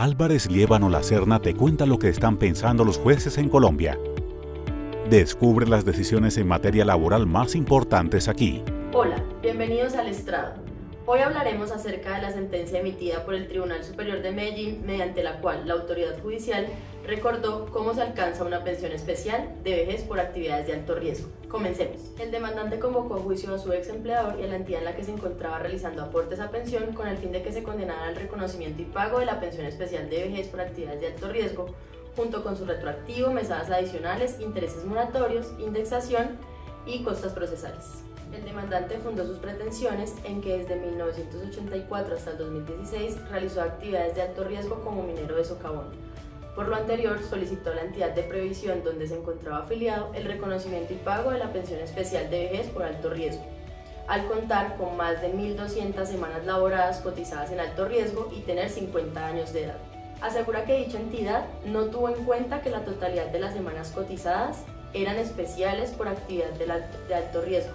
Álvarez Liébano Lacerna te cuenta lo que están pensando los jueces en Colombia. Descubre las decisiones en materia laboral más importantes aquí. Hola, bienvenidos al estrado. Hoy hablaremos acerca de la sentencia emitida por el Tribunal Superior de Medellín, mediante la cual la autoridad judicial recordó cómo se alcanza una pensión especial de vejez por actividades de alto riesgo. Comencemos. El demandante convocó a juicio a su ex empleador y a la entidad en la que se encontraba realizando aportes a pensión con el fin de que se condenara al reconocimiento y pago de la pensión especial de vejez por actividades de alto riesgo, junto con su retroactivo, mesadas adicionales, intereses moratorios, indexación y costas procesales. El demandante fundó sus pretensiones en que desde 1984 hasta el 2016 realizó actividades de alto riesgo como minero de socavón. Por lo anterior, solicitó a la entidad de previsión donde se encontraba afiliado el reconocimiento y pago de la pensión especial de vejez por alto riesgo, al contar con más de 1.200 semanas laboradas cotizadas en alto riesgo y tener 50 años de edad. Asegura que dicha entidad no tuvo en cuenta que la totalidad de las semanas cotizadas eran especiales por actividad de alto riesgo,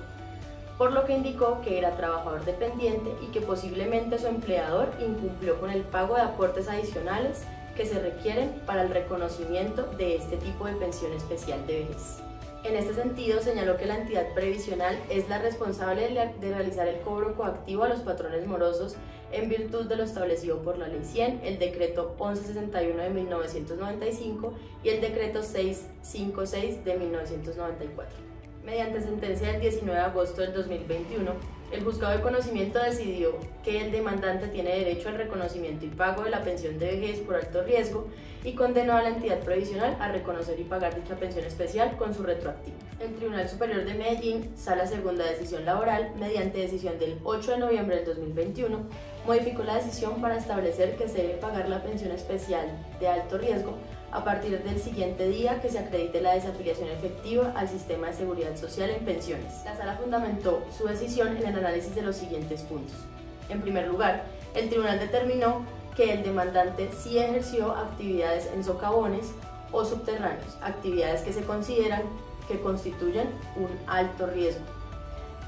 por lo que indicó que era trabajador dependiente y que posiblemente su empleador incumplió con el pago de aportes adicionales que se requieren para el reconocimiento de este tipo de pensión especial de vejez. En este sentido, señaló que la entidad previsional es la responsable de realizar el cobro coactivo a los patrones morosos en virtud de lo establecido por la Ley 100, el Decreto 1161 de 1995 y el Decreto 656 de 1994. Mediante sentencia del 19 de agosto del 2021, el juzgado de conocimiento decidió que el demandante tiene derecho al reconocimiento y pago de la pensión de vejez por alto riesgo y condenó a la entidad previsional a reconocer y pagar dicha pensión especial con su retroactivo. El Tribunal Superior de Medellín, Sala Segunda Decisión Laboral, mediante decisión del 8 de noviembre del 2021, modificó la decisión para establecer que se debe pagar la pensión especial de alto riesgo a partir del siguiente día que se acredite la desafiliación efectiva al sistema de seguridad social en pensiones. La sala fundamentó su decisión en el análisis de los siguientes puntos. En primer lugar, el tribunal determinó que el demandante sí ejerció actividades en socavones o subterráneos, actividades que se consideran que constituyen un alto riesgo.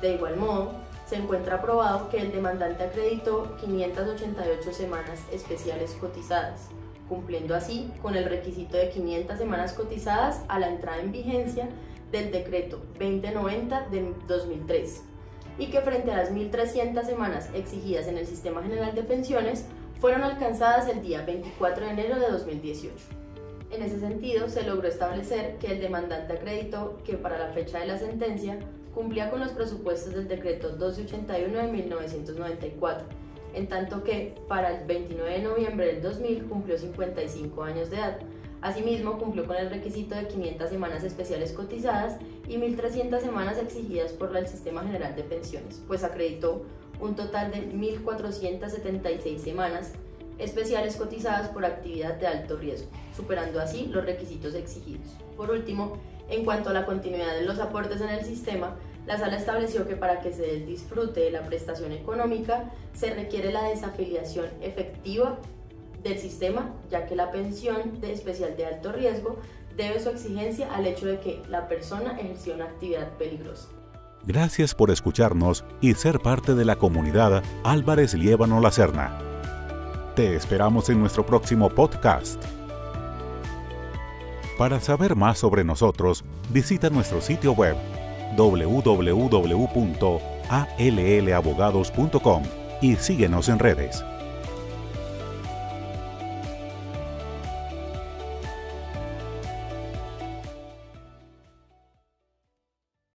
De igual modo, se encuentra probado que el demandante acreditó 588 semanas especiales cotizadas, cumpliendo así con el requisito de 500 semanas cotizadas a la entrada en vigencia del decreto 2090 de 2003 y que frente a las 1.300 semanas exigidas en el Sistema General de Pensiones fueron alcanzadas el día 24 de enero de 2018. En ese sentido, se logró establecer que el demandante acreditó que para la fecha de la sentencia cumplía con los presupuestos del decreto 1281 de 1994 en tanto que para el 29 de noviembre del 2000 cumplió 55 años de edad. Asimismo, cumplió con el requisito de 500 semanas especiales cotizadas y 1.300 semanas exigidas por el Sistema General de Pensiones, pues acreditó un total de 1.476 semanas especiales cotizadas por actividad de alto riesgo, superando así los requisitos exigidos. Por último, en cuanto a la continuidad de los aportes en el sistema, la sala estableció que para que se disfrute de la prestación económica se requiere la desafiliación efectiva del sistema, ya que la pensión de especial de alto riesgo debe su exigencia al hecho de que la persona ejerció una actividad peligrosa. Gracias por escucharnos y ser parte de la comunidad Álvarez Liébano Lacerna. Te esperamos en nuestro próximo podcast. Para saber más sobre nosotros, visita nuestro sitio web www.allabogados.com y síguenos en redes.